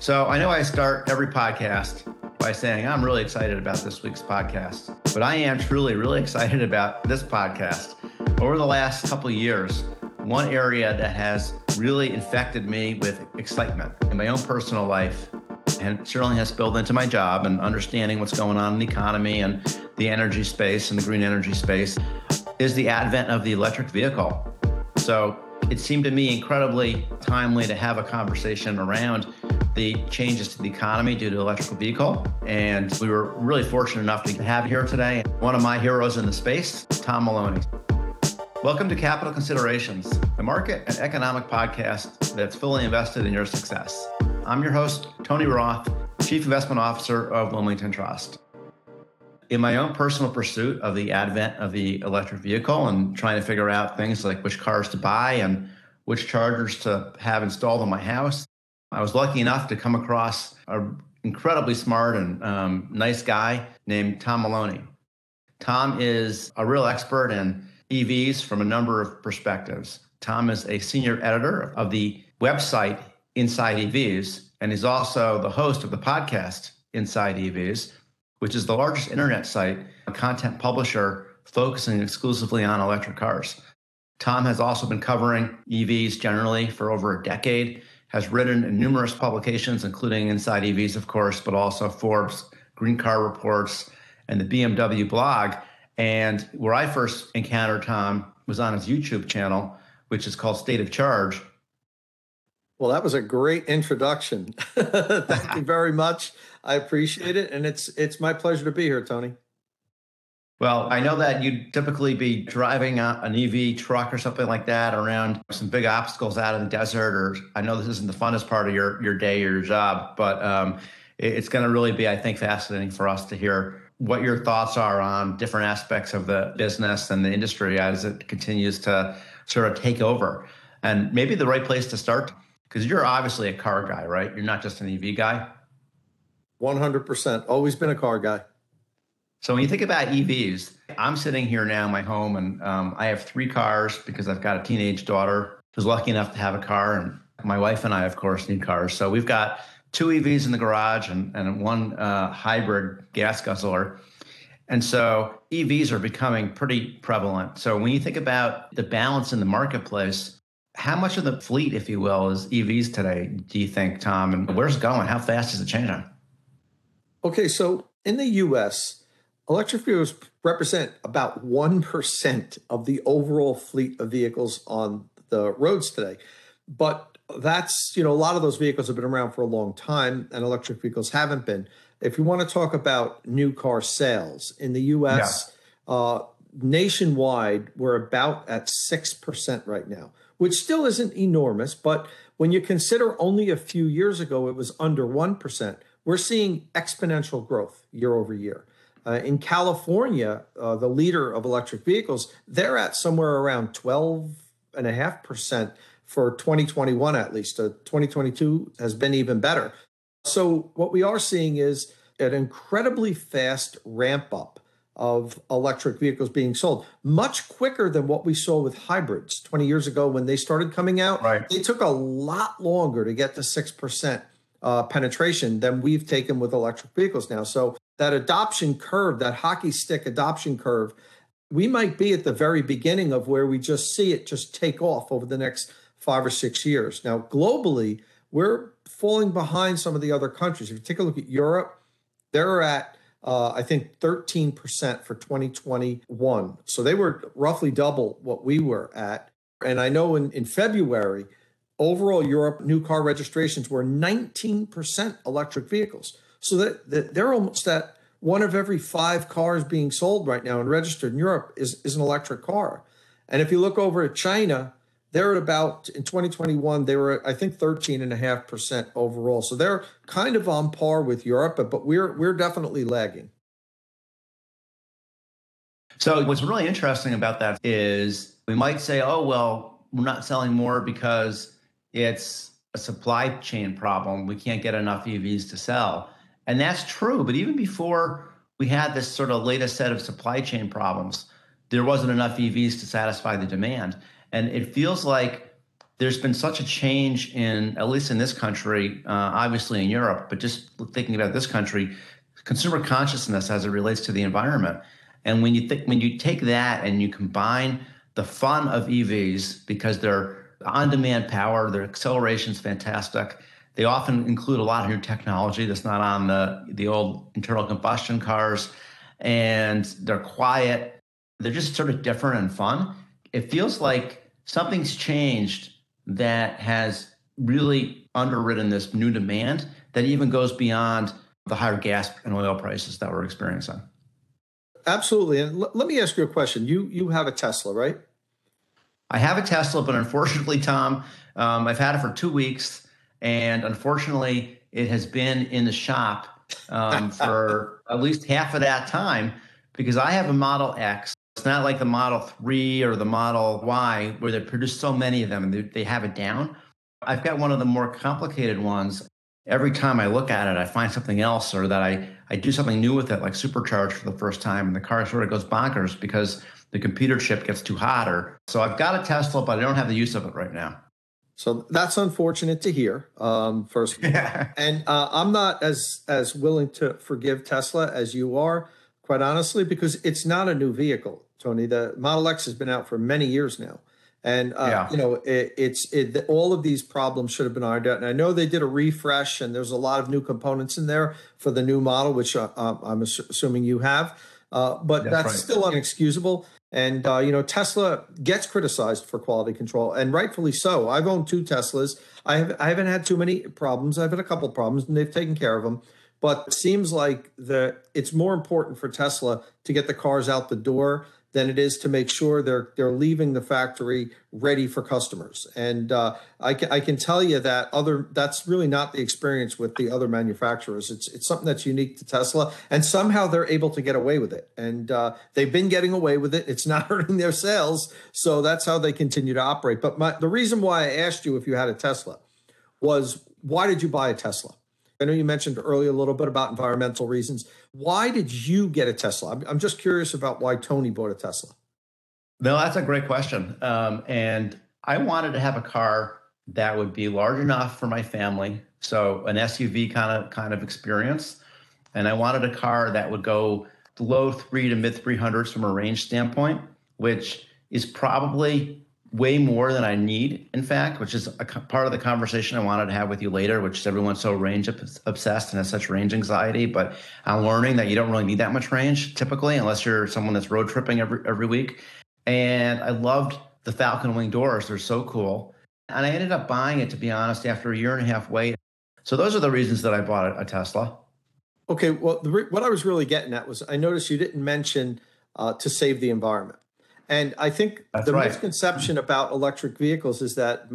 So I know I start every podcast by saying I'm really excited about this week's podcast, but I am truly, really excited about this podcast. Over the last couple years, one area that has really infected me with excitement in my own personal life and certainly has spilled into my job and understanding what's going on in the economy and the energy space and the green energy space is the advent of the electric vehicle. So it seemed to me incredibly timely to have a conversation around the changes to the economy due to electrical vehicle. And we were really fortunate enough to have here today one of my heroes in the space, Tom Moloughney. Welcome to Capital Considerations, the market and economic podcast that's fully invested in your success. I'm your host, Tony Roth, Chief Investment Officer of Wilmington Trust. In my own personal pursuit of the advent of the electric vehicle and trying to figure out things like which cars to buy and which chargers to have installed in my house, I was lucky enough to come across an incredibly smart and um, nice guy named Tom Moloughney. Tom is a real expert in EVs from a number of perspectives. Tom is a senior editor of the website Inside EVs, and he's also the host of the podcast Inside EVs, which is the largest internet site, a content publisher focusing exclusively on electric cars. Tom has also been covering EVs generally for over a decade has written in numerous publications, including Inside EVs, of course, but also Forbes, Green Car Reports, and the BMW blog. And where I first encountered Tom was on his YouTube channel, which is called State of Charge. Well, that was a great introduction. Thank you very much. I appreciate it, and it's it's my pleasure to be here, Tony. Well, I know that you'd typically be driving an EV truck or something like that around some big obstacles out in the desert, or I know this isn't the funnest part of your, your day or your job, but um, it's going to really be, I think, fascinating for us to hear what your thoughts are on different aspects of the business and the industry as it continues to sort of take over. And maybe the right place to start, because you're obviously a car guy, right? You're not just an EV guy. 100%. Always been a car guy. So when you think about EVs, I'm sitting here now in my home and um, I have three cars because I've got a teenage daughter who's lucky enough to have a car. And my wife and I, of course, need cars. So we've got two EVs in the garage and, and one uh, hybrid gas guzzler. And so EVs are becoming pretty prevalent. So when you think about the balance in the marketplace, how much of the fleet, if you will, is EVs today, do you think, Tom? And where's it going? How fast is it changing? Okay, so in the US, Electric vehicles represent about 1% of the overall fleet of vehicles on the roads today. But that's, you know, a lot of those vehicles have been around for a long time and electric vehicles haven't been. If you want to talk about new car sales in the US, yeah. uh, nationwide, we're about at 6% right now, which still isn't enormous. But when you consider only a few years ago, it was under 1%, we're seeing exponential growth year over year. Uh, in California, uh, the leader of electric vehicles, they're at somewhere around 12.5% for 2021, at least. Uh, 2022 has been even better. So, what we are seeing is an incredibly fast ramp up of electric vehicles being sold, much quicker than what we saw with hybrids 20 years ago when they started coming out. Right. They took a lot longer to get to 6% uh, penetration than we've taken with electric vehicles now. So, that adoption curve, that hockey stick adoption curve, we might be at the very beginning of where we just see it just take off over the next five or six years. Now, globally, we're falling behind some of the other countries. If you take a look at Europe, they're at uh, I think 13% for 2021. So they were roughly double what we were at. And I know in, in February, overall Europe new car registrations were 19% electric vehicles. So that, that they're almost at one of every five cars being sold right now and registered in Europe is, is an electric car. And if you look over at China, they're at about in 2021, they were at, I think 13.5% overall. So they're kind of on par with Europe, but, but we're we're definitely lagging. So what's really interesting about that is we might say, oh well, we're not selling more because it's a supply chain problem. We can't get enough EVs to sell. And that's true. But even before we had this sort of latest set of supply chain problems, there wasn't enough EVs to satisfy the demand. And it feels like there's been such a change in, at least in this country, uh, obviously in Europe, but just thinking about this country, consumer consciousness as it relates to the environment. And when you think when you take that and you combine the fun of EVs because they're on-demand power, their acceleration is fantastic. They often include a lot of new technology that's not on the the old internal combustion cars, and they're quiet. They're just sort of different and fun. It feels like something's changed that has really underwritten this new demand that even goes beyond the higher gas and oil prices that we're experiencing. Absolutely. And l- let me ask you a question. You you have a Tesla, right? I have a Tesla, but unfortunately, Tom, um, I've had it for two weeks, and unfortunately, it has been in the shop um, for at least half of that time because I have a Model X. It's not like the Model 3 or the Model Y where they produce so many of them and they, they have it down. I've got one of the more complicated ones. Every time I look at it, I find something else or that I, I do something new with it, like supercharge for the first time, and the car sort of goes bonkers because the computer chip gets too hot. Or so I've got a Tesla, but I don't have the use of it right now. So that's unfortunate to hear. Um, first, and uh, I'm not as as willing to forgive Tesla as you are, quite honestly, because it's not a new vehicle, Tony. The Model X has been out for many years now, and uh, yeah. you know it, it's it, all of these problems should have been ironed out. And I know they did a refresh, and there's a lot of new components in there for the new model, which uh, I'm assuming you have. Uh, but that's, that's right. still unexcusable. And uh, you know, Tesla gets criticized for quality control, and rightfully so. I've owned two Teslas. I have I haven't had too many problems. I've had a couple problems, and they've taken care of them. But it seems like the it's more important for Tesla to get the cars out the door than it is to make sure they're they're leaving the factory ready for customers. And uh, I, can, I can tell you that other that's really not the experience with the other manufacturers. It's it's something that's unique to Tesla, and somehow they're able to get away with it. And uh, they've been getting away with it. It's not hurting their sales, so that's how they continue to operate. But my, the reason why I asked you if you had a Tesla was why did you buy a Tesla? I know you mentioned earlier a little bit about environmental reasons. Why did you get a Tesla? I'm, just curious about why Tony bought a Tesla. No, that's a great question. Um, and I wanted to have a car that would be large enough for my family, so an SUV kind of kind of experience. And I wanted a car that would go low three to mid 300s from a range standpoint, which is probably way more than I need, in fact, which is a part of the conversation I wanted to have with you later, which is everyone's so range obsessed and has such range anxiety. But I'm learning that you don't really need that much range typically, unless you're someone that's road tripping every, every week. And I loved the Falcon Wing doors. They're so cool. And I ended up buying it, to be honest, after a year and a half wait. So those are the reasons that I bought a Tesla. Okay. Well, the, what I was really getting at was I noticed you didn't mention uh, to save the environment. And I think that's the right. misconception about electric vehicles is that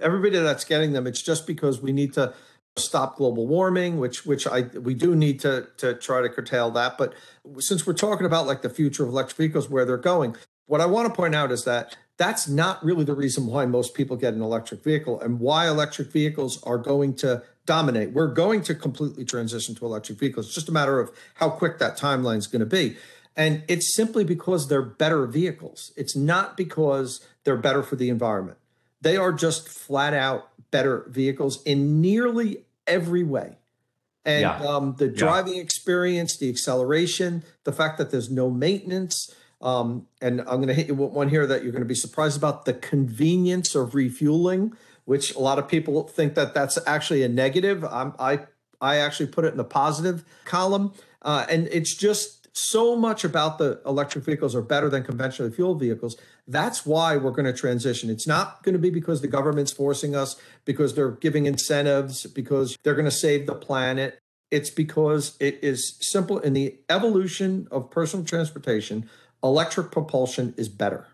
everybody that's getting them, it's just because we need to stop global warming, which which I we do need to to try to curtail that. But since we're talking about like the future of electric vehicles, where they're going, what I want to point out is that that's not really the reason why most people get an electric vehicle and why electric vehicles are going to dominate. We're going to completely transition to electric vehicles. It's just a matter of how quick that timeline is going to be. And it's simply because they're better vehicles. It's not because they're better for the environment. They are just flat out better vehicles in nearly every way. And yeah. um, the driving yeah. experience, the acceleration, the fact that there's no maintenance. Um, and I'm going to hit you with one here that you're going to be surprised about the convenience of refueling, which a lot of people think that that's actually a negative. I'm, I I actually put it in the positive column, uh, and it's just so much about the electric vehicles are better than conventionally fueled vehicles. That's why we're going to transition. It's not going to be because the government's forcing us, because they're giving incentives, because they're going to save the planet. It's because it is simple. In the evolution of personal transportation, electric propulsion is better.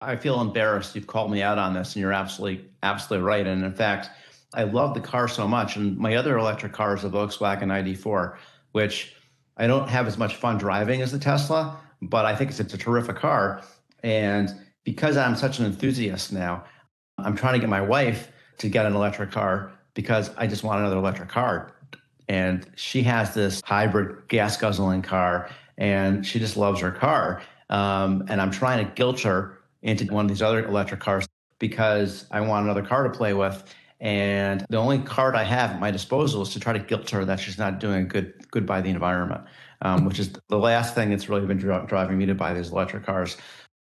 I feel embarrassed. You've called me out on this, and you're absolutely, absolutely right. And in fact, I love the car so much. And my other electric car is a Volkswagen ID4, which I don't have as much fun driving as the Tesla, but I think it's, it's a terrific car. And because I'm such an enthusiast now, I'm trying to get my wife to get an electric car because I just want another electric car. And she has this hybrid gas guzzling car and she just loves her car. Um, and I'm trying to guilt her into one of these other electric cars. because I want another car to play with. And the only card I have at my disposal is to try to guilt her that she's not doing good good by the environment, um, which is the last thing that's really been dri- driving me to buy these electric cars.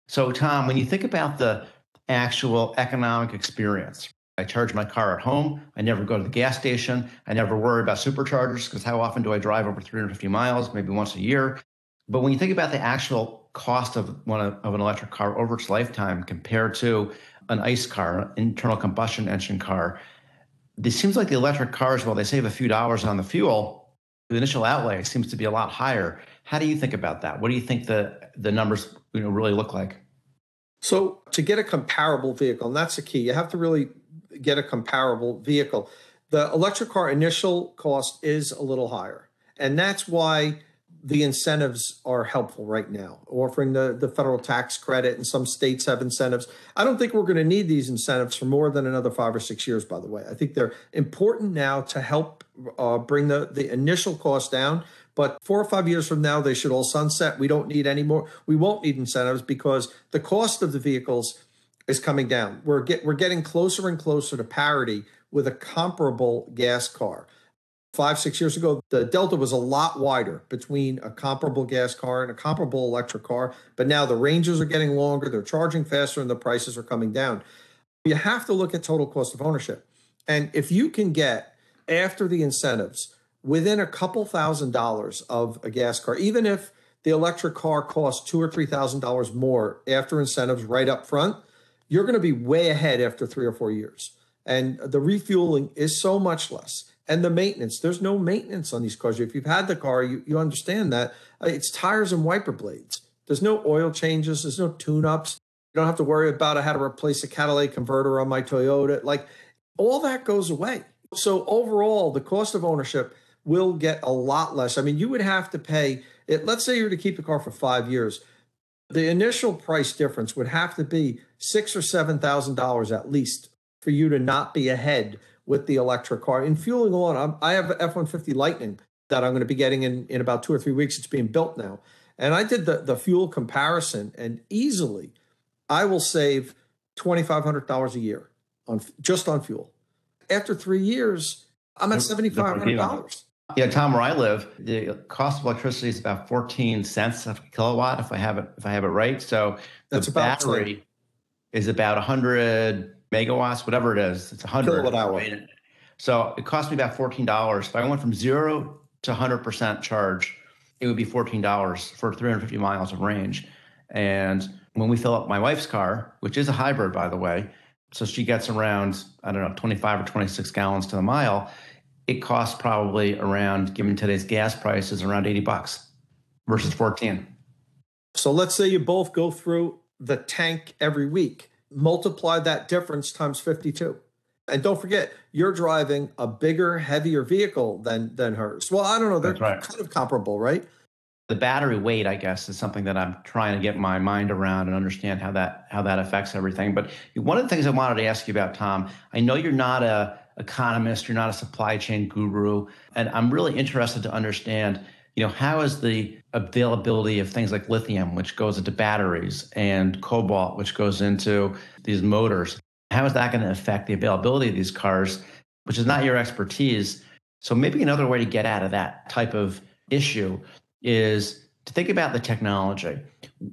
So, Tom, when you think about the actual economic experience, I charge my car at home. I never go to the gas station. I never worry about superchargers because how often do I drive over 350 miles? Maybe once a year. But when you think about the actual cost of one of an electric car over its lifetime compared to an ICE car, internal combustion engine car, it seems like the electric cars, while they save a few dollars on the fuel, the initial outlay seems to be a lot higher. How do you think about that? What do you think the the numbers you know really look like? So to get a comparable vehicle, and that's the key, you have to really get a comparable vehicle. The electric car initial cost is a little higher. And that's why the incentives are helpful right now, offering the, the federal tax credit, and some states have incentives. I don't think we're going to need these incentives for more than another five or six years, by the way. I think they're important now to help uh, bring the, the initial cost down. But four or five years from now, they should all sunset. We don't need any more. We won't need incentives because the cost of the vehicles is coming down. We're get we're getting closer and closer to parity with a comparable gas car. Five, six years ago, the delta was a lot wider between a comparable gas car and a comparable electric car. But now the ranges are getting longer, they're charging faster, and the prices are coming down. You have to look at total cost of ownership. And if you can get after the incentives within a couple thousand dollars of a gas car, even if the electric car costs two or three thousand dollars more after incentives right up front, you're going to be way ahead after three or four years. And the refueling is so much less. And the maintenance, there's no maintenance on these cars. If you've had the car, you, you understand that uh, it's tires and wiper blades. There's no oil changes, there's no tune ups. You don't have to worry about I had to replace a catalytic converter on my Toyota. Like all that goes away. So overall, the cost of ownership will get a lot less. I mean, you would have to pay it. Let's say you were to keep the car for five years the initial price difference would have to be six or seven thousand dollars at least for you to not be ahead with the electric car. In fueling alone, i have F one fifty Lightning that I'm going to be getting in in about two or three weeks. It's being built now, and I did the the fuel comparison, and easily, I will save twenty five hundred dollars a year on just on fuel. After three years, I'm at seventy five hundred dollars. Yeah, Tom, where I live, the cost of electricity is about 14 cents a kilowatt if I have it if I have it right. So That's the about battery is about 100 megawatts, whatever it is. It's 100 kilowatt hour. So it cost me about $14. If I went from zero to 100% charge, it would be $14 for 350 miles of range. And when we fill up my wife's car, which is a hybrid, by the way, so she gets around, I don't know, 25 or 26 gallons to the mile it costs probably around, given today's gas prices, around 80 bucks versus 14. So let's say you both go through the tank every week. Multiply that difference times 52. And don't forget, you're driving a bigger, heavier vehicle than than hers. Well, I don't know, they're right. kind of comparable, right? The battery weight, I guess, is something that I'm trying to get my mind around and understand how that how that affects everything. But one of the things I wanted to ask you about, Tom, I know you're not a economist, you're not a supply chain guru, and I'm really interested to understand, you know, how is the availability of things like lithium, which goes into batteries, and cobalt, which goes into these motors, how is that going to affect the availability of these cars, which is not your expertise? So maybe another way to get out of that type of issue is to think about the technology.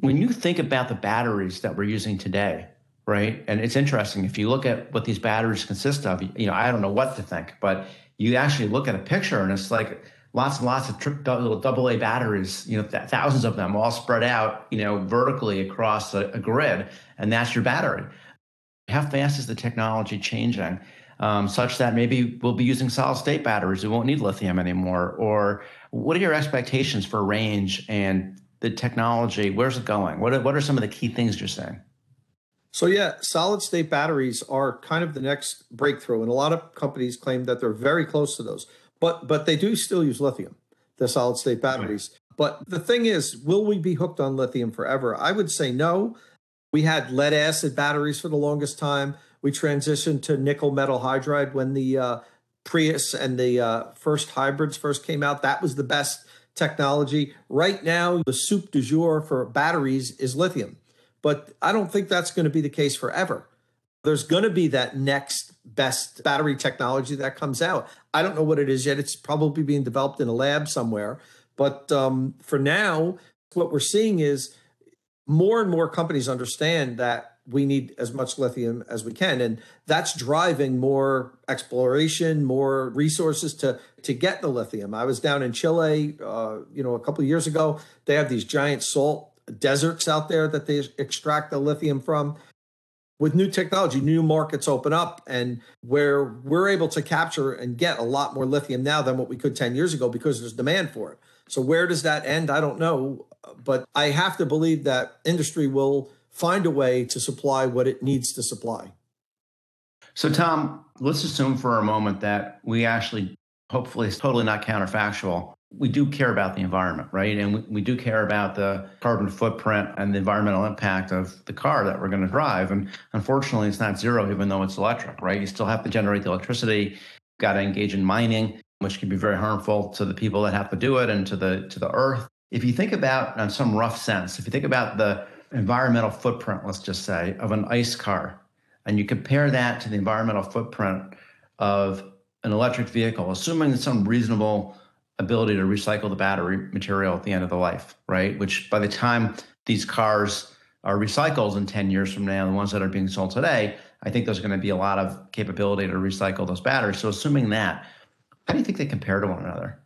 When you think about the batteries that we're using today, right? And it's interesting if you look at what these batteries consist of. You know, I don't know what to think, but you actually look at a picture and it's like lots and lots of tri- little double A batteries. You know, th- thousands of them all spread out. You know, vertically across a, a, grid, and that's your battery. How fast is the technology changing? Um, such that maybe we'll be using solid state batteries. We won't need lithium anymore. Or what are your expectations for range and the technology? Where's it going? What are, what are some of the key things you're saying? So yeah, solid state batteries are kind of the next breakthrough, and a lot of companies claim that they're very close to those. But but they do still use lithium, the solid state batteries. Right. But the thing is, will we be hooked on lithium forever? I would say no. We had lead acid batteries for the longest time. We transitioned to nickel metal hydride when the uh, Prius and the uh, first hybrids first came out. That was the best technology. Right now, the soup du jour for batteries is lithium. But I don't think that's going to be the case forever. There's going to be that next best battery technology that comes out. I don't know what it is yet. It's probably being developed in a lab somewhere. But um, for now, what we're seeing is more and more companies understand that we need as much lithium as we can and that's driving more exploration more resources to to get the lithium i was down in chile uh, you know a couple of years ago they have these giant salt deserts out there that they extract the lithium from with new technology new markets open up and where we're able to capture and get a lot more lithium now than what we could 10 years ago because there's demand for it so where does that end i don't know but i have to believe that industry will find a way to supply what it needs to supply. So, Tom, let's assume for a moment that we actually, hopefully, it's totally not counterfactual. We do care about the environment, right? And we, we do care about the carbon footprint and the environmental impact of the car that we're going to drive. And unfortunately, it's not zero, even though it's electric, right? You still have to generate the electricity, got to engage in mining, which can be very harmful to the people that have to do it and to the to the earth. If you think about, in some rough sense, if you think about the environmental footprint, let's just say, of an ICE car, and you compare that to the environmental footprint of an electric vehicle, assuming some reasonable ability to recycle the battery material at the end of the life, right? Which by the time these cars are recycled in 10 years from now, the ones that are being sold today, I think there's going to be a lot of capability to recycle those batteries. So assuming that, how do you think they compare to one another?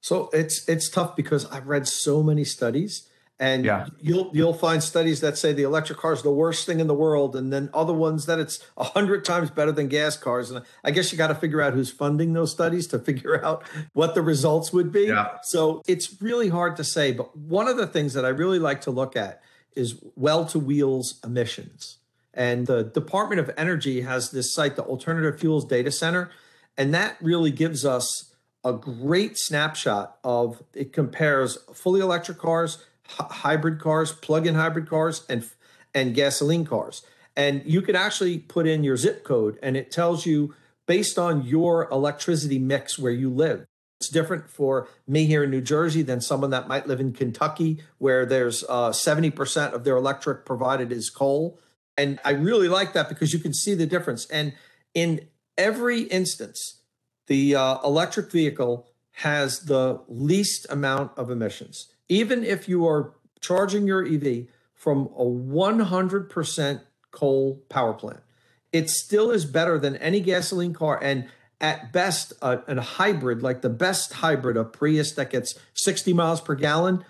So it's it's tough because I've read so many studies and yeah. you'll you'll find studies that say the electric car is the worst thing in the world, and then other ones that it's a hundred times better than gas cars. And I guess you got to figure out who's funding those studies to figure out what the results would be. Yeah. So it's really hard to say. But one of the things that I really like to look at is well to wheels emissions. And the Department of Energy has this site, the Alternative Fuels Data Center, and that really gives us a great snapshot of it compares fully electric cars hybrid cars, plug-in hybrid cars, and and gasoline cars. And you can actually put in your zip code, and it tells you based on your electricity mix where you live. It's different for me here in New Jersey than someone that might live in Kentucky, where there's uh, 70% of their electric provided is coal. And I really like that because you can see the difference. And in every instance, the uh, electric vehicle has the least amount of emissions even if you are charging your EV from a 100% coal power plant, it still is better than any gasoline car. And at best, a, a hybrid, like the best hybrid, a Prius that gets 60 miles per gallon,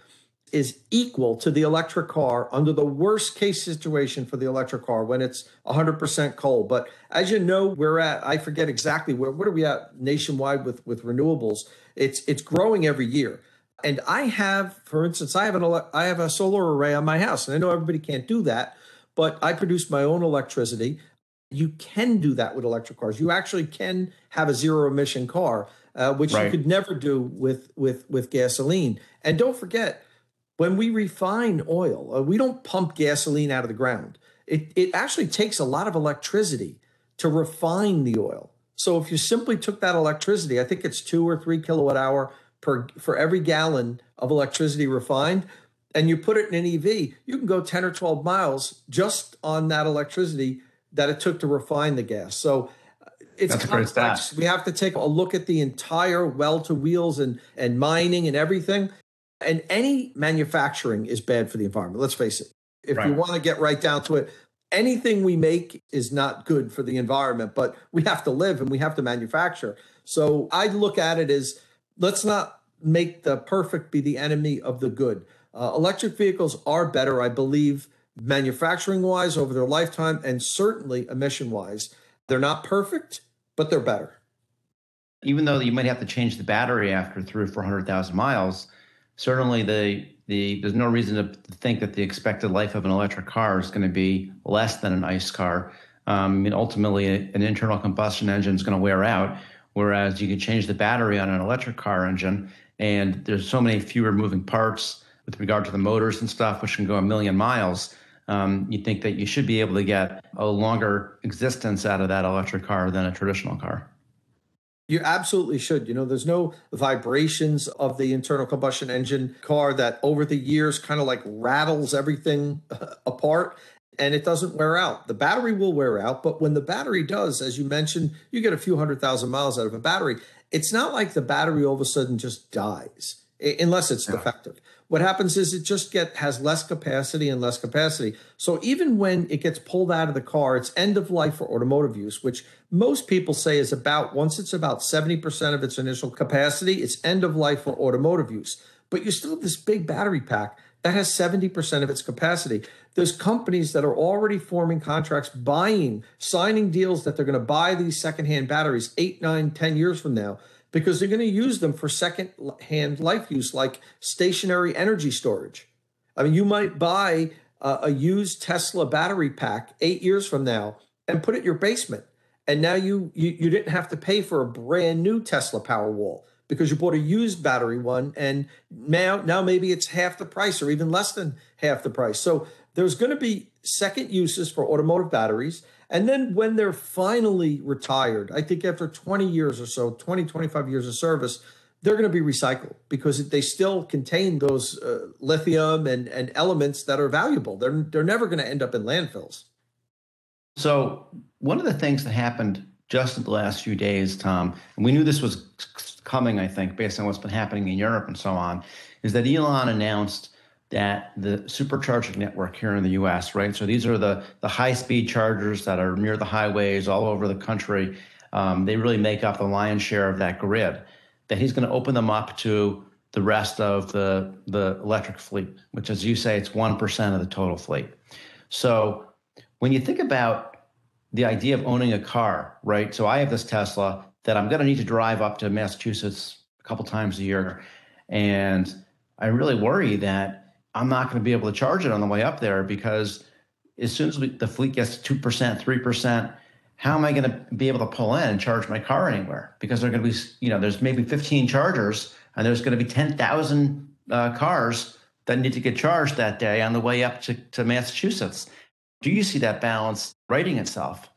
is equal to the electric car under the worst case situation for the electric car when it's 100% coal. But as you know, we're at, I forget exactly where, what are we at nationwide with, with renewables? It's, it's growing every year. And I have, for instance, I have an I have a solar array on my house, and I know everybody can't do that, but I produce my own electricity. You can do that with electric cars. You actually can have a zero emission car, uh, which right. you could never do with with with gasoline. And don't forget, when we refine oil, uh, we don't pump gasoline out of the ground. It it actually takes a lot of electricity to refine the oil. So if you simply took that electricity, I think it's two or three kilowatt hour per for every gallon of electricity refined and you put it in an EV, you can go 10 or 12 miles just on that electricity that it took to refine the gas. So uh, it's That's complex. We have to take a look at the entire well to wheels and, and mining and everything. And any manufacturing is bad for the environment. Let's face it. If right. you want to get right down to it, anything we make is not good for the environment, but we have to live and we have to manufacture. So I look at it as let's not make the perfect be the enemy of the good. Uh, electric vehicles are better, I believe, manufacturing wise over their lifetime and certainly emission wise. They're not perfect, but they're better. Even though you might have to change the battery after three or 400,000 miles, certainly the, the, there's no reason to think that the expected life of an electric car is going to be less than an ICE car. Um, I mean, ultimately, an internal combustion engine is going to wear out. Whereas you can change the battery on an electric car engine, and there's so many fewer moving parts with regard to the motors and stuff, which can go a million miles. Um, you think that you should be able to get a longer existence out of that electric car than a traditional car. You absolutely should. You know, there's no vibrations of the internal combustion engine car that over the years kind of like rattles everything apart. And it doesn't wear out. The battery will wear out, but when the battery does, as you mentioned, you get a few hundred thousand miles out of a battery. It's not like the battery all of a sudden just dies unless it's yeah. defective. What happens is it just get has less capacity and less capacity. So even when it gets pulled out of the car, it's end of life for automotive use, which most people say is about once it's about 70% of its initial capacity, it's end of life for automotive use. But you still have this big battery pack that has 70% of its capacity. There's companies that are already forming contracts, buying, signing deals that they're going to buy these secondhand batteries eight, nine, ten years from now because they're going to use them for second-hand life use, like stationary energy storage. I mean, you might buy a, a used Tesla battery pack eight years from now and put it in your basement, and now you, you you didn't have to pay for a brand new Tesla Powerwall because you bought a used battery one, and now now maybe it's half the price or even less than half the price. So there's going to be second uses for automotive batteries. And then when they're finally retired, I think after 20 years or so, 20, 25 years of service, they're going to be recycled because they still contain those uh, lithium and, and elements that are valuable. They're, they're never going to end up in landfills. So, one of the things that happened just in the last few days, Tom, and we knew this was coming, I think, based on what's been happening in Europe and so on, is that Elon announced that the supercharging network here in the US, right? So these are the, the high speed chargers that are near the highways all over the country. Um, they really make up the lion's share of that grid. That he's going to open them up to the rest of the, the electric fleet, which, as you say, it's 1% of the total fleet. So when you think about the idea of owning a car, right? So I have this Tesla that I'm going to need to drive up to Massachusetts a couple times a year. And I really worry that I'm not going to be able to charge it on the way up there because as soon as we, the fleet gets 2%, 3%, how am I going to be able to pull in and charge my car anywhere? Because they're going to be, you know, there's maybe 15 chargers and there's going to be 10,000 uh, cars that need to get charged that day on the way up to, to Massachusetts. Do you see that balance writing itself?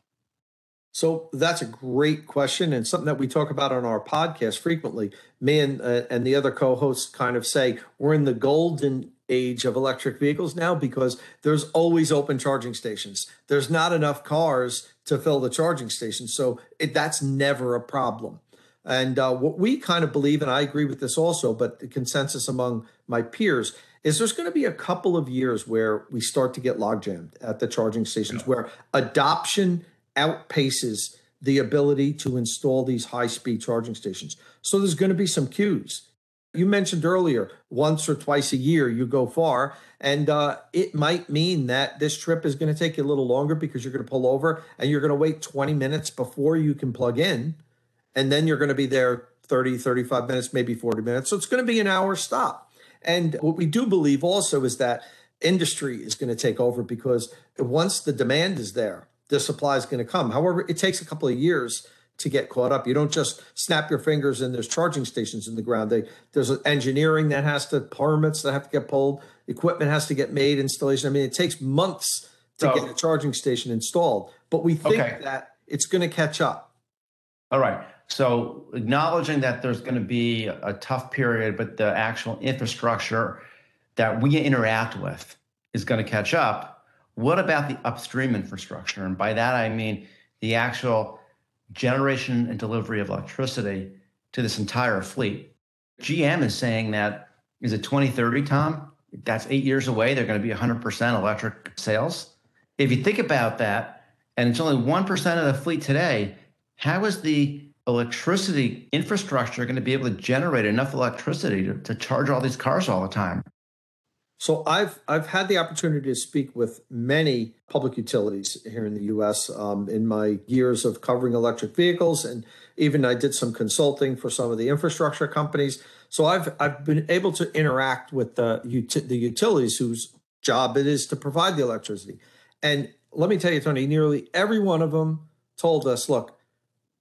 So that's a great question and something that we talk about on our podcast frequently. Me and, uh, and the other co-hosts kind of say we're in the golden age of electric vehicles now because there's always open charging stations. There's not enough cars to fill the charging stations. So it, that's never a problem. And uh, what we kind of believe, and I agree with this also, but the consensus among my peers is there's going to be a couple of years where we start to get log jammed at the charging stations yeah. where adoption outpaces the ability to install these high speed charging stations. So there's going to be some queues. You mentioned earlier, once or twice a year you go far, and uh, it might mean that this trip is going to take you a little longer because you're going to pull over and you're going to wait 20 minutes before you can plug in, and then you're going to be there 30, 35 minutes, maybe 40 minutes. So it's going to be an hour stop. And what we do believe also is that industry is going to take over because once the demand is there, the supply is going to come. However, it takes a couple of years to get caught up. You don't just snap your fingers and there's charging stations in the ground. They, there's engineering that has to, permits that have to get pulled, equipment has to get made, installation. I mean, it takes months to so, get a charging station installed, but we think okay. that it's going to catch up. All right. So acknowledging that there's going to be a tough period, but the actual infrastructure that we interact with is going to catch up. What about the upstream infrastructure? And by that, I mean the actual generation and delivery of electricity to this entire fleet. GM is saying that is it 2030, Tom? That's eight years away. They're going to be 100% electric sales. If you think about that, and it's only 1% of the fleet today, how is the electricity infrastructure going to be able to generate enough electricity to, to charge all these cars all the time? So I've I've had the opportunity to speak with many public utilities here in the U.S. Um, in my years of covering electric vehicles, and even I did some consulting for some of the infrastructure companies. So I've I've been able to interact with the the utilities whose job it is to provide the electricity. And let me tell you, Tony, nearly every one of them told us, look,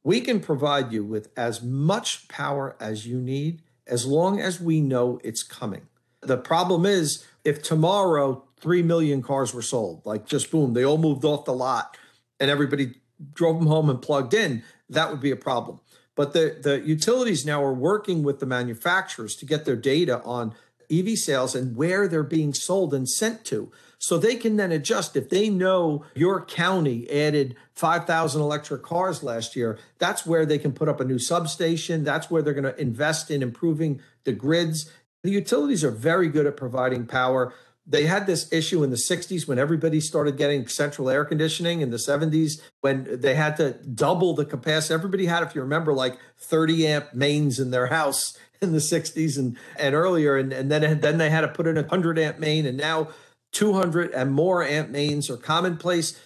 we can provide you with as much power as you need as long as we know it's coming. The problem is if tomorrow 3 million cars were sold, like just boom, they all moved off the lot and everybody drove them home and plugged in, that would be a problem. But the, the utilities now are working with the manufacturers to get their data on EV sales and where they're being sold and sent to. So they can then adjust. If they know your county added 5,000 electric cars last year, that's where they can put up a new substation. That's where they're going to invest in improving the grids. The utilities are very good at providing power. They had this issue in the 60s when everybody started getting central air conditioning in the 70s when they had to double the capacity. Everybody had, if you remember, like 30 amp mains in their house in the 60s and, and earlier. And, and then, then they had to put in a 100 amp main. And now 200 and more amp mains are commonplace.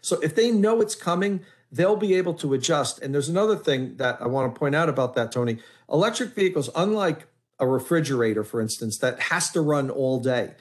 So if they know it's coming, they'll be able to adjust. And there's another thing that I want to point out about that, Tony. Electric vehicles, unlike a refrigerator, for instance, that has to run all day,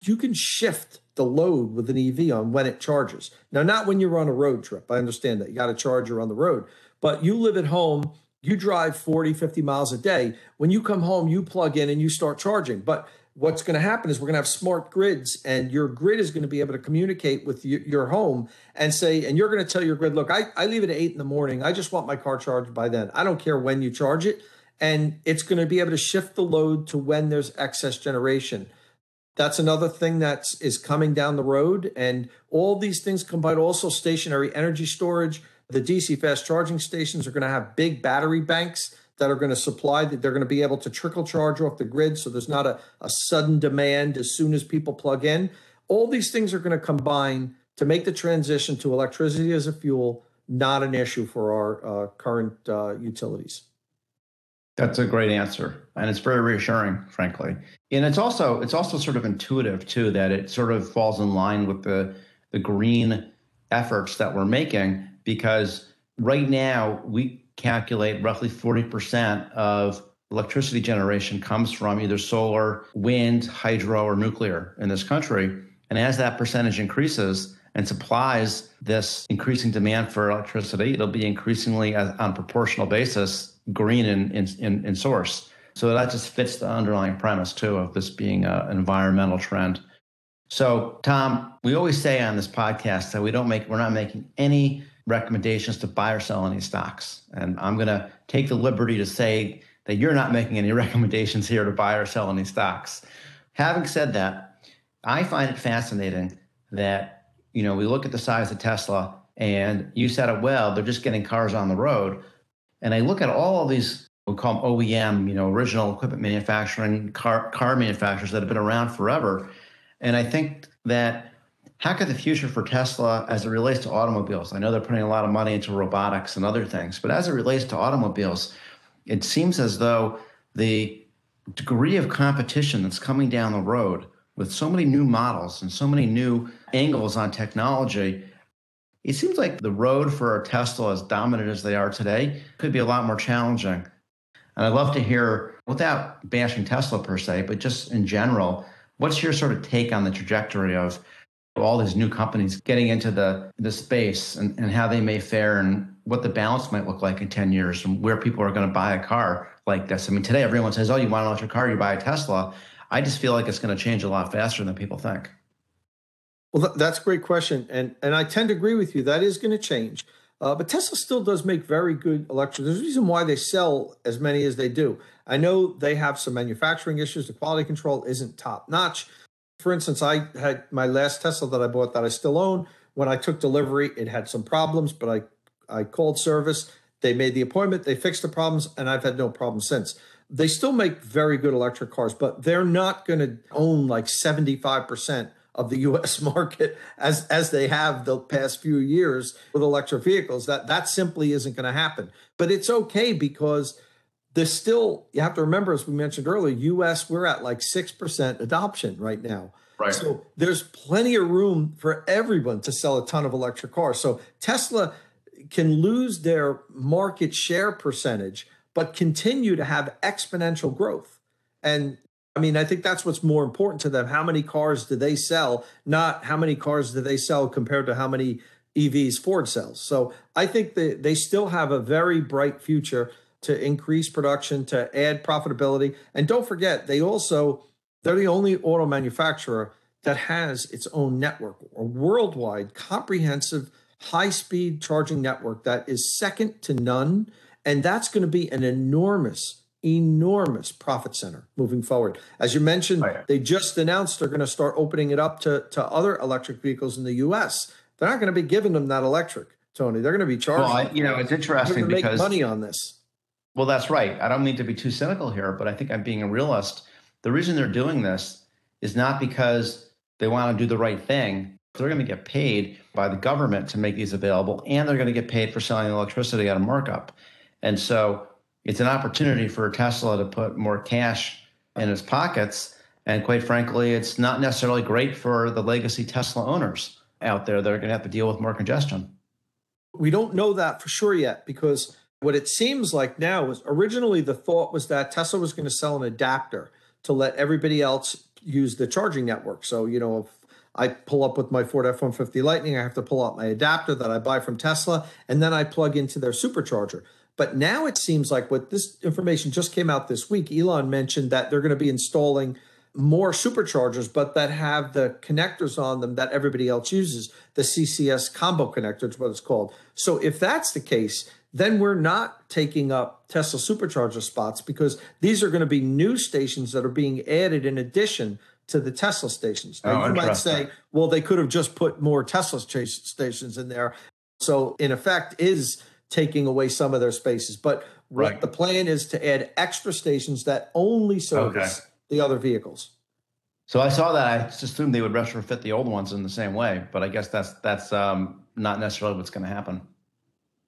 you can shift the load with an EV on when it charges. Now, not when you're on a road trip. I understand that you got a charger on the road, but you live at home, you drive 40, 50 miles a day. When you come home, you plug in and you start charging. But what's going to happen is we're going to have smart grids and your grid is going to be able to communicate with your home and say and you're going to tell your grid look I, I leave it at 8 in the morning i just want my car charged by then i don't care when you charge it and it's going to be able to shift the load to when there's excess generation. That's another thing that is coming down the road and all these things combined also stationary energy storage the dc fast charging stations are going to have big battery banks that are going to supply that they're going to be able to trickle charge off the grid so there's not a, a sudden demand as soon as people plug in. All these things are going to combine to make the transition to electricity as a fuel not an issue for our uh, current uh, utilities that's a great answer and it's very reassuring frankly and it's also it's also sort of intuitive too that it sort of falls in line with the the green efforts that we're making because right now we calculate roughly 40% of electricity generation comes from either solar, wind, hydro, or nuclear in this country. And as that percentage increases and supplies this increasing demand for electricity, it'll be increasingly on a proportional basis green in, in, in, source. So that just fits the underlying premise too of this being an environmental trend. So Tom, we always say on this podcast that we don't make we're not making any recommendations to buy or sell any stocks. And I'm going to take the liberty to say that you're not making any recommendations here to buy or sell any stocks. Having said that, I find it fascinating that, you know, we look at the size of Tesla and you said it well, they're just getting cars on the road. And I look at all these, we call them OEM, you know, original equipment manufacturing, car, car manufacturers that have been around forever. And I think that how could the future for Tesla as it relates to automobiles? I know they're putting a lot of money into robotics and other things, but as it relates to automobiles, it seems as though the degree of competition that's coming down the road with so many new models and so many new angles on technology, it seems like the road for Tesla, as dominant as they are today, could be a lot more challenging. And I'd love to hear, without bashing Tesla per se, but just in general, what's your sort of take on the trajectory of all these new companies getting into the, the space and, and how they may fare and what the balance might look like in 10 years and where people are going to buy a car like this. I mean, today everyone says, oh, you want an electric car, you buy a Tesla. I just feel like it's going to change a lot faster than people think. Well, that's a great question. And, and I tend to agree with you. That is going to change. Uh, but Tesla still does make very good electric. There's a reason why they sell as many as they do. I know they have some manufacturing issues. The quality control isn't top notch. For instance, I had my last Tesla that I bought that I still own. When I took delivery, it had some problems, but I, I called service. They made the appointment, they fixed the problems, and I've had no problem since. They still make very good electric cars, but they're not going to own like 75% of the US market as as they have the past few years with electric vehicles. That that simply isn't going to happen. But it's okay because there's still you have to remember as we mentioned earlier us we're at like 6% adoption right now right so there's plenty of room for everyone to sell a ton of electric cars so tesla can lose their market share percentage but continue to have exponential growth and i mean i think that's what's more important to them how many cars do they sell not how many cars do they sell compared to how many evs ford sells so i think that they still have a very bright future to increase production, to add profitability. And don't forget, they also, they're the only auto manufacturer that has its own network, a worldwide, comprehensive, high speed charging network that is second to none. And that's going to be an enormous enormous profit center moving forward. As you mentioned, oh, right. they just announced they're going to start opening it up to, to other electric vehicles in the US. They're not going to be giving them that electric, Tony. They're going to be charging. Well, I, you know, it's interesting because make money on this. Well, that's right. I don't mean to be too cynical here, but I think I'm being a realist. The reason they're doing this is not because they want to do the right thing. They're going to get paid by the government to make these available, and they're going to get paid for selling electricity at a markup. And so it's an opportunity for Tesla to put more cash in its pockets. And quite frankly, it's not necessarily great for the legacy Tesla owners out there that are going to have to deal with more congestion. We don't know that for sure yet because what it seems like now is originally the thought was that Tesla was going to sell an adapter to let everybody else use the charging network. So, you know, if I pull up with my Ford F 150 Lightning, I have to pull out my adapter that I buy from Tesla, and then I plug into their supercharger. But now it seems like what this information just came out this week, Elon mentioned that they're going to be installing more superchargers, but that have the connectors on them that everybody else uses, the CCS combo connector is what it's called. So if that's the case, then we're not taking up Tesla supercharger spots because these are going to be new stations that are being added in addition to the Tesla stations. Now, oh, you might say, well, they could have just put more Tesla stations in there. So, in effect, is taking away some of their spaces. But right. the plan is to add extra stations that only service okay. the other vehicles. So I saw that. I just assumed they would retrofit the old ones in the same way, but I guess that's that's um, not necessarily what's going to happen.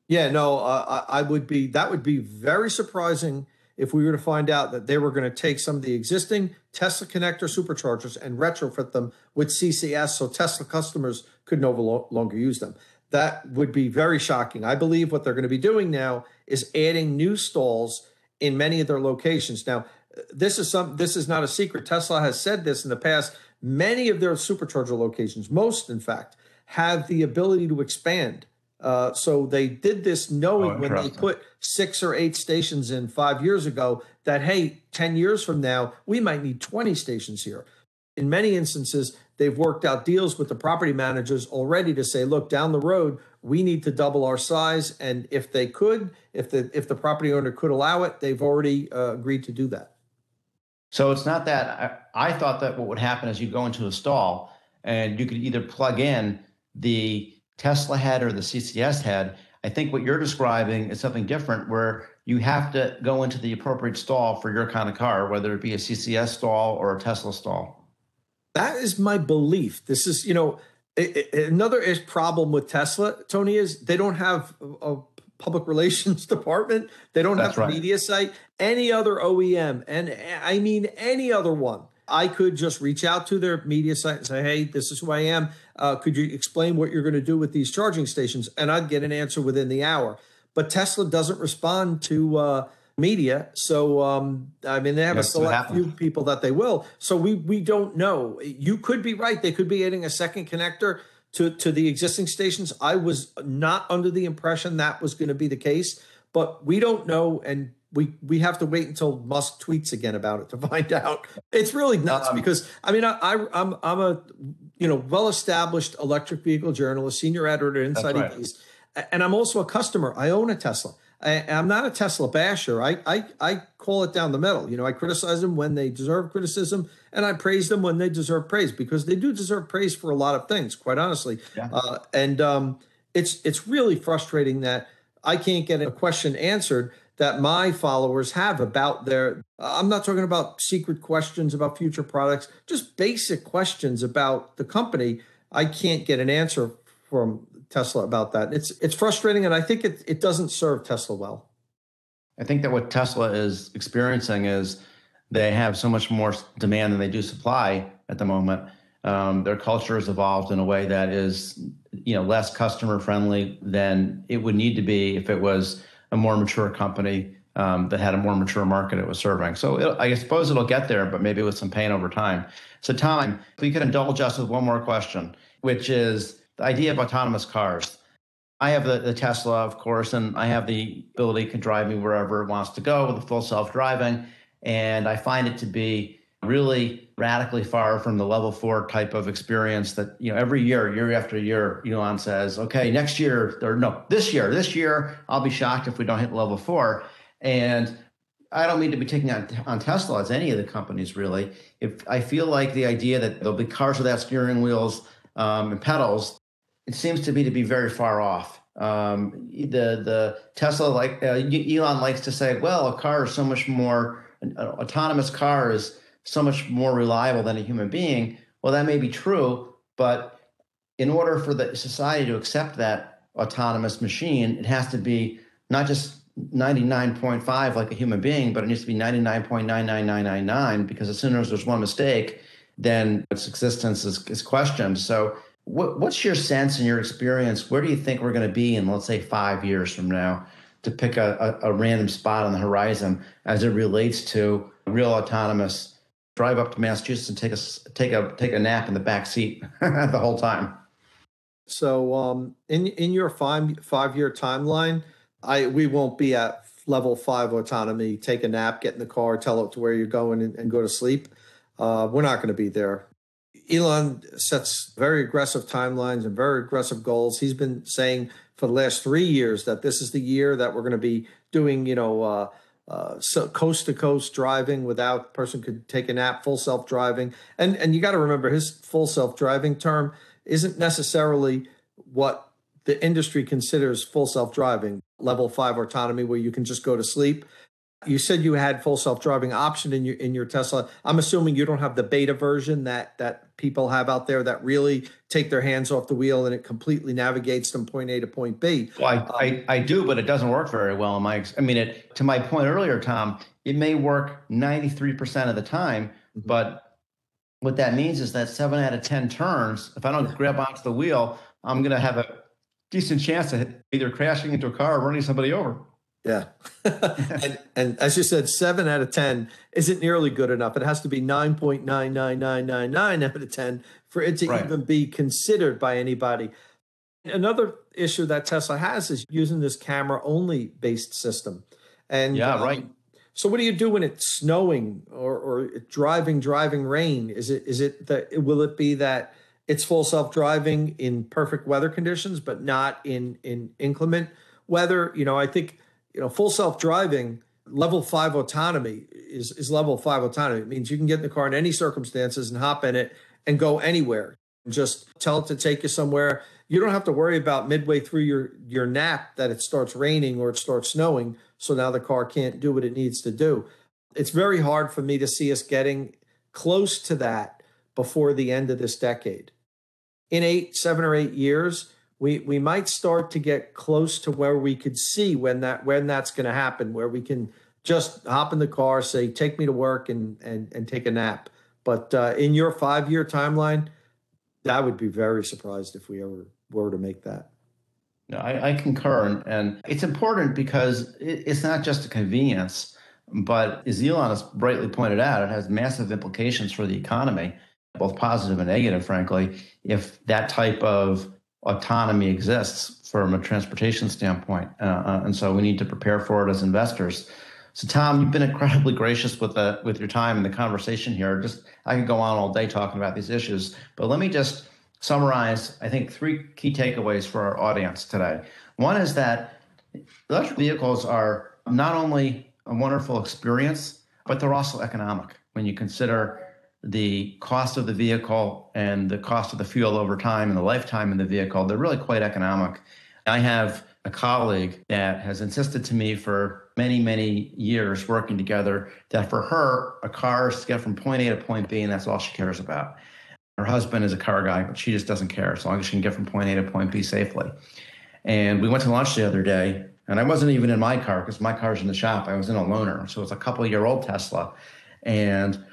Yeah, no, uh, I would be. That would be very surprising if we were to find out that they were going to take some of the existing Tesla connector superchargers and retrofit them with CCS, so Tesla customers could no longer use them. That would be very shocking. I believe what they're going to be doing now is adding new stalls in many of their locations. Now, this is some this is not a secret. Tesla has said this in the past. Many of their supercharger locations, most in fact, have the ability to expand. Uh, so they did this knowing oh, when they put six or eight stations in five years ago that hey, ten years from now we might need twenty stations here. In many instances, they've worked out deals with the property managers already to say, look, down the road, we need to double our size. And if they could, if the if the property owner could allow it, they've already uh, agreed to do that. So it's not that I, I thought that what would happen is you go into a stall and you could either plug in the Tesla head or the CCS head. I think what you're describing is something different where you have to go into the appropriate stall for your kind of car, whether it be a CCS stall or a Tesla stall. That is my belief. This is, you know, another is problem with Tesla, Tony, is they don't have a public relations department. They don't That's have a right. media site. Any other OEM, and I mean any other one, I could just reach out to their media site and say, "Hey, this is who I am. Uh, could you explain what you're going to do with these charging stations?" And I'd get an answer within the hour. But Tesla doesn't respond to uh, media. So um, I mean, they have yes, a select few people that they will. So we we don't know. You could be right. They could be adding a second connector to to the existing stations. I was not under the impression that was going to be the case, but we don't know, and we we have to wait until Musk tweets again about it to find out. It's really nuts um, because I mean I, I I'm I'm a you know well established electric vehicle journalist, senior editor at Inside right. EVs, and I'm also a customer. I own a Tesla. I, am not a Tesla basher. I, I I call it down the middle. You know, I criticize them when they deserve criticism, and I praise them when they deserve praise because they do deserve praise for a lot of things, quite honestly. Yeah. Uh, and um, it's it's really frustrating that I can't get a question answered that my followers have about their. I'm not talking about secret questions about future products, just basic questions about the company. I can't get an answer from Tesla about that. It's it's frustrating, and I think it it doesn't serve Tesla well. I think that what Tesla is experiencing is they have so much more demand than they do supply at the moment. Um, their culture has evolved in a way that is, you know, less customer friendly than it would need to be if it was a more mature company um, that had a more mature market it was serving. So I suppose it'll get there, but maybe with some pain over time. So Tom, if you could indulge us with one more question, which is the idea of autonomous cars. I have the, the Tesla, of course, and I have the ability to drive me wherever it wants to go with the full self driving. And I find it to be really radically far from the level four type of experience that, you know, every year, year after year, Elon says, okay, next year, or no, this year, this year, I'll be shocked if we don't hit level four. And I don't mean to be taking on, on Tesla as any of the companies really. If I feel like the idea that there'll be cars without steering wheels um, and pedals, it seems to me to be very far off. Um, the the Tesla like uh, Elon likes to say, well, a car is so much more an autonomous car is so much more reliable than a human being. Well, that may be true, but in order for the society to accept that autonomous machine, it has to be not just 99.5 like a human being, but it needs to be 99.99999 because as soon as there's one mistake, then its existence is, is questioned. So, what, what's your sense and your experience? Where do you think we're going to be in, let's say, five years from now, to pick a, a, a random spot on the horizon as it relates to real autonomous? Drive up to Massachusetts and take a take a take a nap in the back seat the whole time. So, um, in in your five five year timeline, I we won't be at level five autonomy. Take a nap, get in the car, tell it to where you're going, and, and go to sleep. Uh, we're not going to be there. Elon sets very aggressive timelines and very aggressive goals. He's been saying for the last three years that this is the year that we're going to be doing, you know, uh, uh, coast to coast driving without person could take a nap, full self driving, and and you got to remember his full self driving term isn't necessarily what the industry considers full self driving, level five autonomy, where you can just go to sleep. You said you had full self driving option in your in your Tesla. I'm assuming you don't have the beta version that that people have out there that really take their hands off the wheel and it completely navigates them point A to point B. Well, I, um, I, I do, but it doesn't work very well in my. I mean, it to my point earlier, Tom. It may work 93% of the time, mm-hmm. but what that means is that seven out of 10 turns, if I don't grab onto the wheel, I'm going to have a decent chance of either crashing into a car or running somebody over. Yeah. and, and as you said, seven out of 10 isn't nearly good enough. It has to be 9.99999 out of 10 for it to right. even be considered by anybody. Another issue that Tesla has is using this camera only based system. And yeah, um, right. So what do you do when it's snowing or, or driving, driving rain? Is it is it that will it be that it's full self driving in perfect weather conditions, but not in in inclement weather? You know, I think you know full self driving level five autonomy is is level five autonomy. It means you can get in the car in any circumstances and hop in it and go anywhere. Just tell it to take you somewhere. You don't have to worry about midway through your your nap that it starts raining or it starts snowing so now the car can't do what it needs to do. It's very hard for me to see us getting close to that before the end of this decade. In eight, seven or eight years, we we might start to get close to where we could see when that when that's going to happen, where we can just hop in the car, say, "Take me to work," and and and take a nap. But uh, in your five year timeline, I would be very surprised if we ever were to make that. No, I, I concur, and it's important because it, it's not just a convenience, but as Elon has brightly pointed out, it has massive implications for the economy, both positive and negative, frankly, if that type of autonomy exists from a transportation standpoint. Uh, uh, and so we need to prepare for it as investors. So, Tom, you've been incredibly gracious with the with your time and the conversation here. Just I could go on all day talking about these issues, but let me just summarize, I think, three key takeaways for our audience today. One is that electric vehicles are not only a wonderful experience, but they're also economic when you consider the cost of the vehicle and the cost of the fuel over time and the lifetime of the vehicle. They're really quite economic. I have a colleague that has insisted to me for many, many years working together that for her, a car is to get from point A to point B, and that's all she cares about. Her husband is a car guy, but she just doesn't care as long as she can get from point A to point B safely. And we went to lunch the other day, and I wasn't even in my car because my car's in the shop. I was in a loaner. So it's a couple year old Tesla. And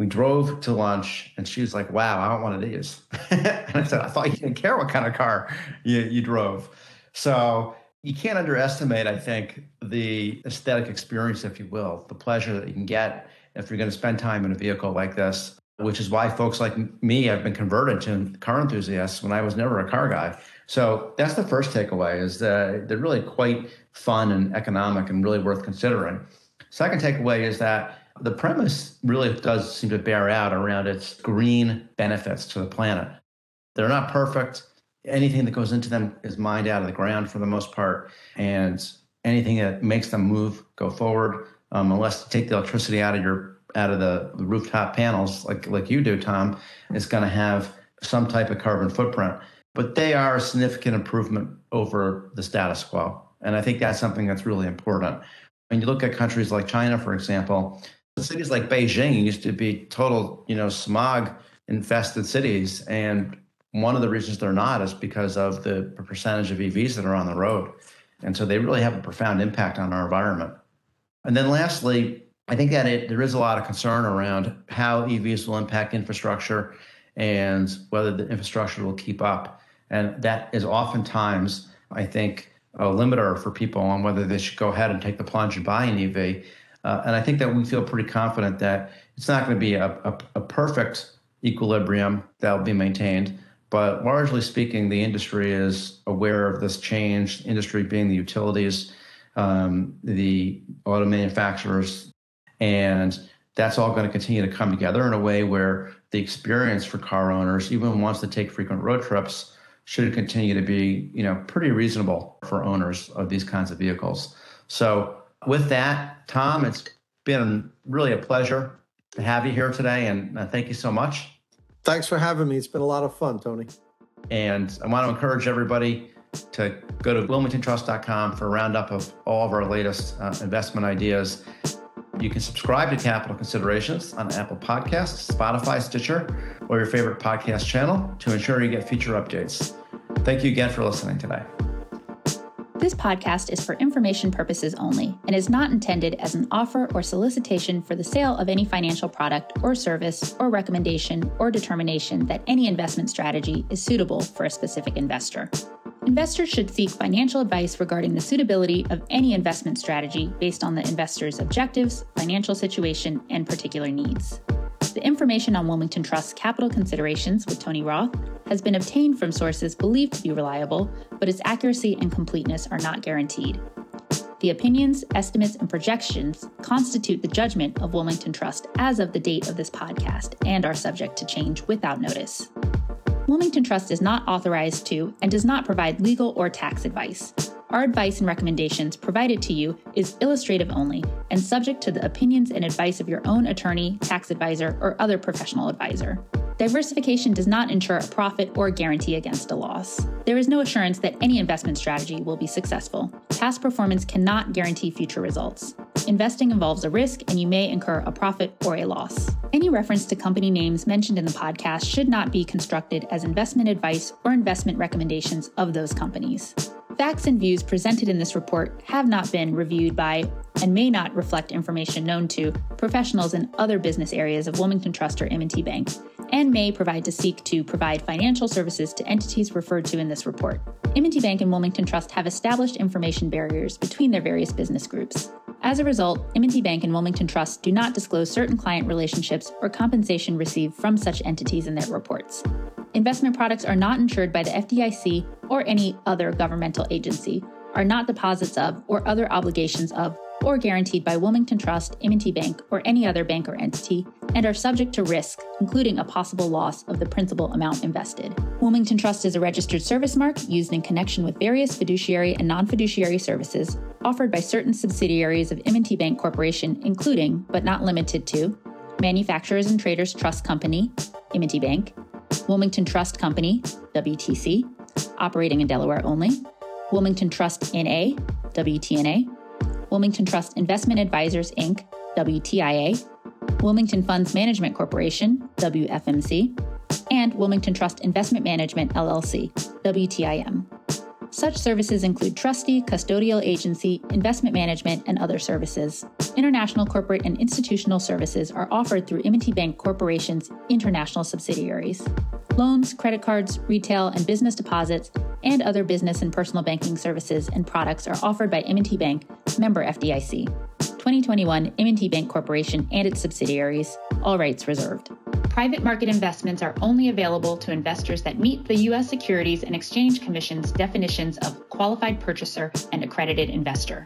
we drove to lunch, and she was like, Wow, I want one of these. and I said, I thought you didn't care what kind of car you, you drove. So you can't underestimate, I think, the aesthetic experience, if you will, the pleasure that you can get if you're going to spend time in a vehicle like this which is why folks like me have been converted to car enthusiasts when I was never a car guy. So that's the first takeaway is that they're really quite fun and economic and really worth considering. Second takeaway is that the premise really does seem to bear out around its green benefits to the planet. They're not perfect. Anything that goes into them is mined out of the ground for the most part. And anything that makes them move, go forward, um, unless you take the electricity out of your out of the rooftop panels, like like you do, Tom, is going to have some type of carbon footprint. But they are a significant improvement over the status quo, and I think that's something that's really important. When you look at countries like China, for example, cities like Beijing used to be total, you know, smog infested cities, and one of the reasons they're not is because of the percentage of EVs that are on the road. And so they really have a profound impact on our environment. And then lastly, I think that it, there is a lot of concern around how EVs will impact infrastructure and whether the infrastructure will keep up. And that is oftentimes, I think, a limiter for people on whether they should go ahead and take the plunge and buy an EV. Uh, and I think that we feel pretty confident that it's not going to be a, a, a perfect equilibrium that will be maintained. But largely speaking, the industry is aware of this change, industry being the utilities, um, the auto manufacturers, and that's all going to continue to come together in a way where the experience for car owners, even ones that take frequent road trips, should continue to be, you know, pretty reasonable for owners of these kinds of vehicles. So with that, Tom, it's been really a pleasure to have you here today, and uh, thank you so much. Thanks for having me. It's been a lot of fun, Tony. And I want to encourage everybody to go to wilmingtontrust.com for a roundup of all of our latest uh, investment ideas. You can subscribe to Capital Considerations on Apple Podcasts, Spotify, Stitcher, or your favorite podcast channel to ensure you get future updates. Thank you again for listening today. This podcast is for information purposes only and is not intended as an offer or solicitation for the sale of any financial product or service or recommendation or determination that any investment strategy is suitable for a specific investor. Investors should seek financial advice regarding the suitability of any investment strategy based on the investor's objectives, financial situation, and particular needs. The information on Wilmington Trust's capital considerations with Tony Roth has been obtained from sources believed to be reliable, but its accuracy and completeness are not guaranteed. The opinions, estimates, and projections constitute the judgment of Wilmington Trust as of the date of this podcast and are subject to change without notice. Wilmington Trust is not authorized to and does not provide legal or tax advice. Our advice and recommendations provided to you is illustrative only and subject to the opinions and advice of your own attorney, tax advisor, or other professional advisor. Diversification does not ensure a profit or guarantee against a loss. There is no assurance that any investment strategy will be successful. Past performance cannot guarantee future results. Investing involves a risk, and you may incur a profit or a loss. Any reference to company names mentioned in the podcast should not be constructed as investment advice or investment recommendations of those companies. Facts and views presented in this report have not been reviewed by and may not reflect information known to professionals in other business areas of Wilmington Trust or M&T Bank and may provide to seek to provide financial services to entities referred to in this report. M&T Bank and Wilmington Trust have established information barriers between their various business groups. As a result, M&T Bank and Wilmington Trust do not disclose certain client relationships or compensation received from such entities in their reports. Investment products are not insured by the FDIC or any other governmental agency, are not deposits of or other obligations of or guaranteed by Wilmington Trust, M&T Bank, or any other bank or entity, and are subject to risk, including a possible loss of the principal amount invested. Wilmington Trust is a registered service mark used in connection with various fiduciary and non-fiduciary services offered by certain subsidiaries of M&T Bank Corporation, including, but not limited to, Manufacturers and Traders Trust Company, M&T Bank, Wilmington Trust Company, WTC, operating in Delaware only, Wilmington Trust NA, WTNA, Wilmington Trust Investment Advisors Inc., WTIA, Wilmington Funds Management Corporation, WFMC, and Wilmington Trust Investment Management LLC, WTIM. Such services include trustee, custodial agency, investment management, and other services. International corporate and institutional services are offered through M&T Bank Corporation's international subsidiaries. Loans, credit cards, retail and business deposits, and other business and personal banking services and products are offered by M&T Bank, member FDIC. 2021 M&T Bank Corporation and its subsidiaries, all rights reserved. Private market investments are only available to investors that meet the U.S. Securities and Exchange Commission's definitions of qualified purchaser and accredited investor.